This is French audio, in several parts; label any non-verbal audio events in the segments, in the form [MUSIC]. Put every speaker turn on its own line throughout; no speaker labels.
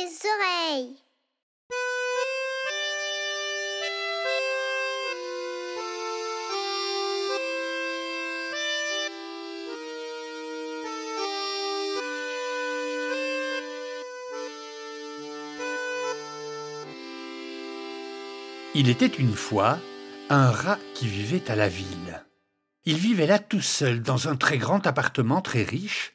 les oreilles.
Il était une fois un rat qui vivait à la ville. Il vivait là tout seul dans un très grand appartement très riche,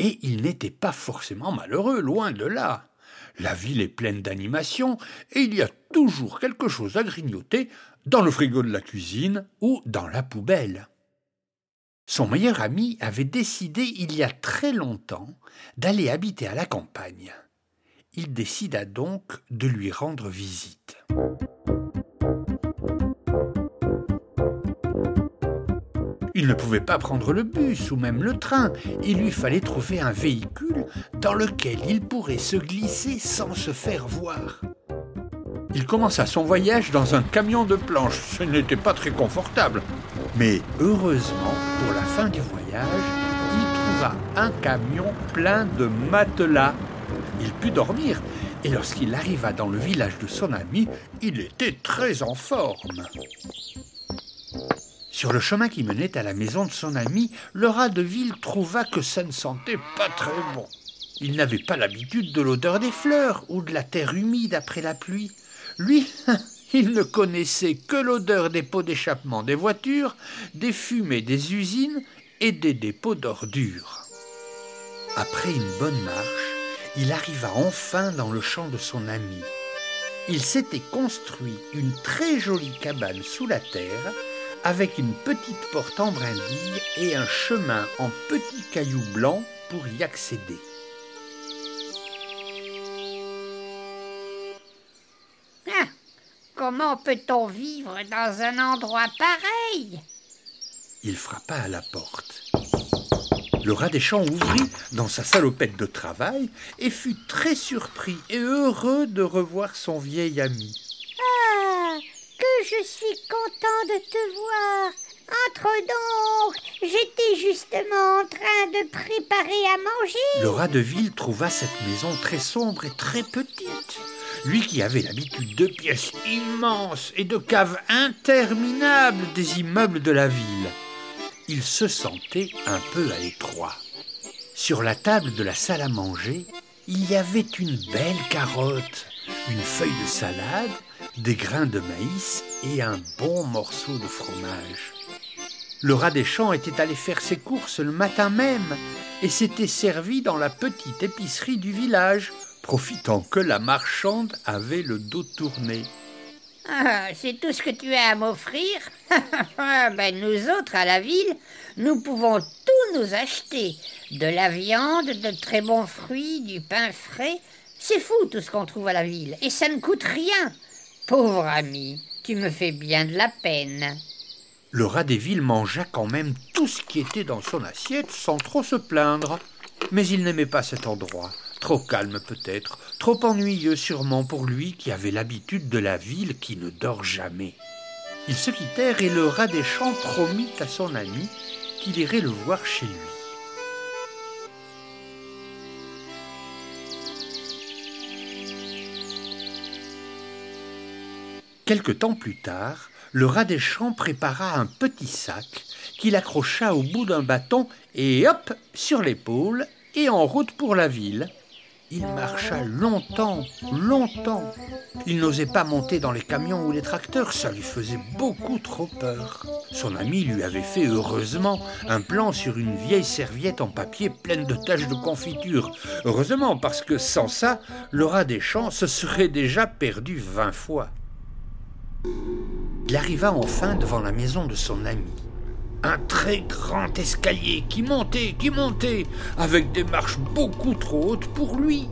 et il n'était pas forcément malheureux, loin de là. La ville est pleine d'animation, et il y a toujours quelque chose à grignoter dans le frigo de la cuisine ou dans la poubelle. Son meilleur ami avait décidé il y a très longtemps d'aller habiter à la campagne. Il décida donc de lui rendre visite. Il ne pouvait pas prendre le bus ou même le train. Il lui fallait trouver un véhicule dans lequel il pourrait se glisser sans se faire voir. Il commença son voyage dans un camion de planche. Ce n'était pas très confortable. Mais heureusement, pour la fin du voyage, il trouva un camion plein de matelas. Il put dormir, et lorsqu'il arriva dans le village de son ami, il était très en forme. Sur le chemin qui menait à la maison de son ami, le rat de ville trouva que ça ne sentait pas très bon. Il n'avait pas l'habitude de l'odeur des fleurs ou de la terre humide après la pluie. Lui, [LAUGHS] il ne connaissait que l'odeur des pots d'échappement des voitures, des fumées des usines et des dépôts d'ordures. Après une bonne marche, il arriva enfin dans le champ de son ami. Il s'était construit une très jolie cabane sous la terre avec une petite porte en brindille et un chemin en petits cailloux blancs pour y accéder.
Ah, comment peut-on vivre dans un endroit pareil?
Il frappa à la porte. Le rat des champs ouvrit dans sa salopette de travail et fut très surpris et heureux de revoir son vieil ami
je suis content de te voir. Entre donc, j'étais justement en train de préparer à manger.
Le rat de ville trouva cette maison très sombre et très petite. Lui qui avait l'habitude de pièces immenses et de caves interminables des immeubles de la ville. Il se sentait un peu à l'étroit. Sur la table de la salle à manger, il y avait une belle carotte, une feuille de salade des grains de maïs et un bon morceau de fromage. Le rat des champs était allé faire ses courses le matin même et s'était servi dans la petite épicerie du village, profitant que la marchande avait le dos tourné.
Ah, c'est tout ce que tu as à m'offrir [LAUGHS] ben, Nous autres, à la ville, nous pouvons tout nous acheter. De la viande, de très bons fruits, du pain frais. C'est fou tout ce qu'on trouve à la ville, et ça ne coûte rien. Pauvre ami, tu me fais bien de la peine.
Le rat des villes mangea quand même tout ce qui était dans son assiette sans trop se plaindre. Mais il n'aimait pas cet endroit. Trop calme peut-être, trop ennuyeux sûrement pour lui qui avait l'habitude de la ville qui ne dort jamais. Ils se quittèrent et le rat des champs promit à son ami qu'il irait le voir chez lui. Quelque temps plus tard, le rat des champs prépara un petit sac qu'il accrocha au bout d'un bâton et hop sur l'épaule et en route pour la ville. Il marcha longtemps, longtemps. Il n'osait pas monter dans les camions ou les tracteurs, ça lui faisait beaucoup trop peur. Son ami lui avait fait heureusement un plan sur une vieille serviette en papier pleine de taches de confiture. Heureusement, parce que sans ça, le rat des champs se serait déjà perdu vingt fois. Il arriva enfin devant la maison de son ami. Un très grand escalier qui montait, qui montait, avec des marches beaucoup trop hautes pour lui.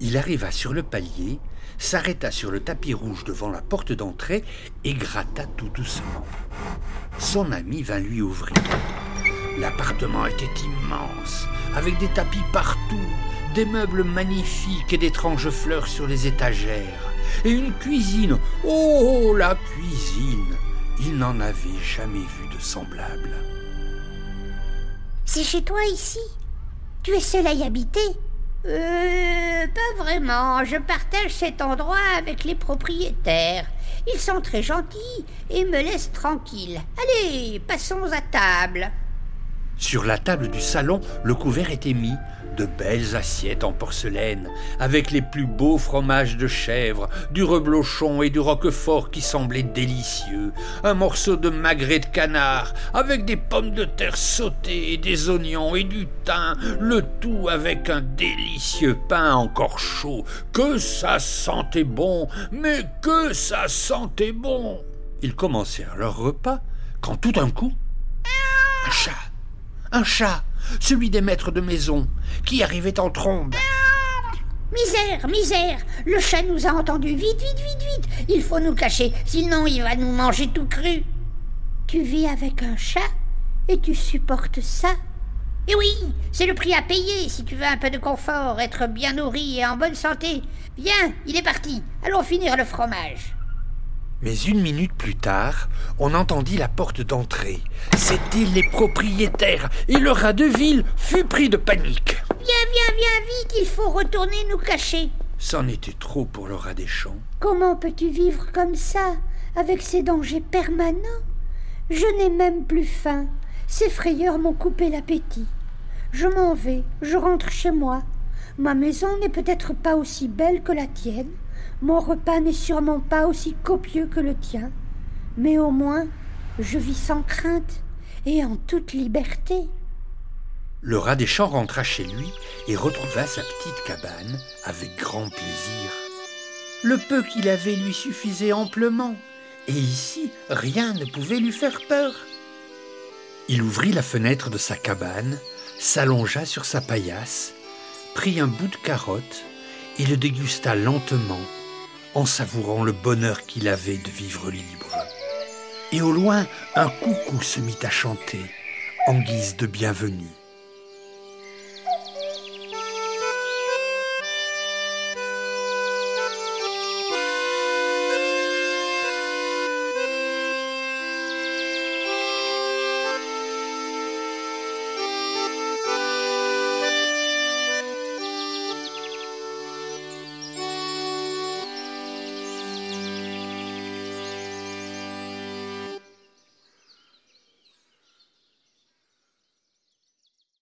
Il arriva sur le palier, s'arrêta sur le tapis rouge devant la porte d'entrée et gratta tout doucement. Son ami vint lui ouvrir. L'appartement était immense, avec des tapis partout, des meubles magnifiques et d'étranges fleurs sur les étagères et une cuisine. Oh, la cuisine Il n'en avait jamais vu de semblable.
C'est chez toi ici? Tu es seul à y habiter?
Euh, pas vraiment. Je partage cet endroit avec les propriétaires. Ils sont très gentils et me laissent tranquille. Allez, passons à table.
Sur la table du salon, le couvert était mis, de belles assiettes en porcelaine, avec les plus beaux fromages de chèvre, du reblochon et du roquefort qui semblaient délicieux, un morceau de magret de canard, avec des pommes de terre sautées et des oignons et du thym, le tout avec un délicieux pain encore chaud. Que ça sentait bon, mais que ça sentait bon. Ils commencèrent leur repas quand tout d'un coup, un chat un chat, celui des maîtres de maison, qui arrivait en trombe.
Misère, misère Le chat nous a entendus. Vite, vite, vite, vite Il faut nous cacher, sinon il va nous manger tout cru. Tu vis avec un chat et tu supportes ça Eh oui, c'est le prix à payer si tu veux un peu de confort, être bien nourri et en bonne santé. Viens, il est parti. Allons finir le fromage.
Mais une minute plus tard, on entendit la porte d'entrée. C'étaient les propriétaires, et le rat de ville fut pris de panique.
Viens, viens, viens vite, il faut retourner nous cacher.
C'en était trop pour le rat des champs.
Comment peux-tu vivre comme ça, avec ces dangers permanents? Je n'ai même plus faim. Ces frayeurs m'ont coupé l'appétit. Je m'en vais, je rentre chez moi. Ma maison n'est peut-être pas aussi belle que la tienne. Mon repas n'est sûrement pas aussi copieux que le tien, mais au moins je vis sans crainte et en toute liberté.
Le rat des champs rentra chez lui et retrouva sa petite cabane avec grand plaisir. Le peu qu'il avait lui suffisait amplement, et ici rien ne pouvait lui faire peur. Il ouvrit la fenêtre de sa cabane, s'allongea sur sa paillasse, prit un bout de carotte et le dégusta lentement en savourant le bonheur qu'il avait de vivre libre. Et au loin, un coucou se mit à chanter en guise de bienvenue.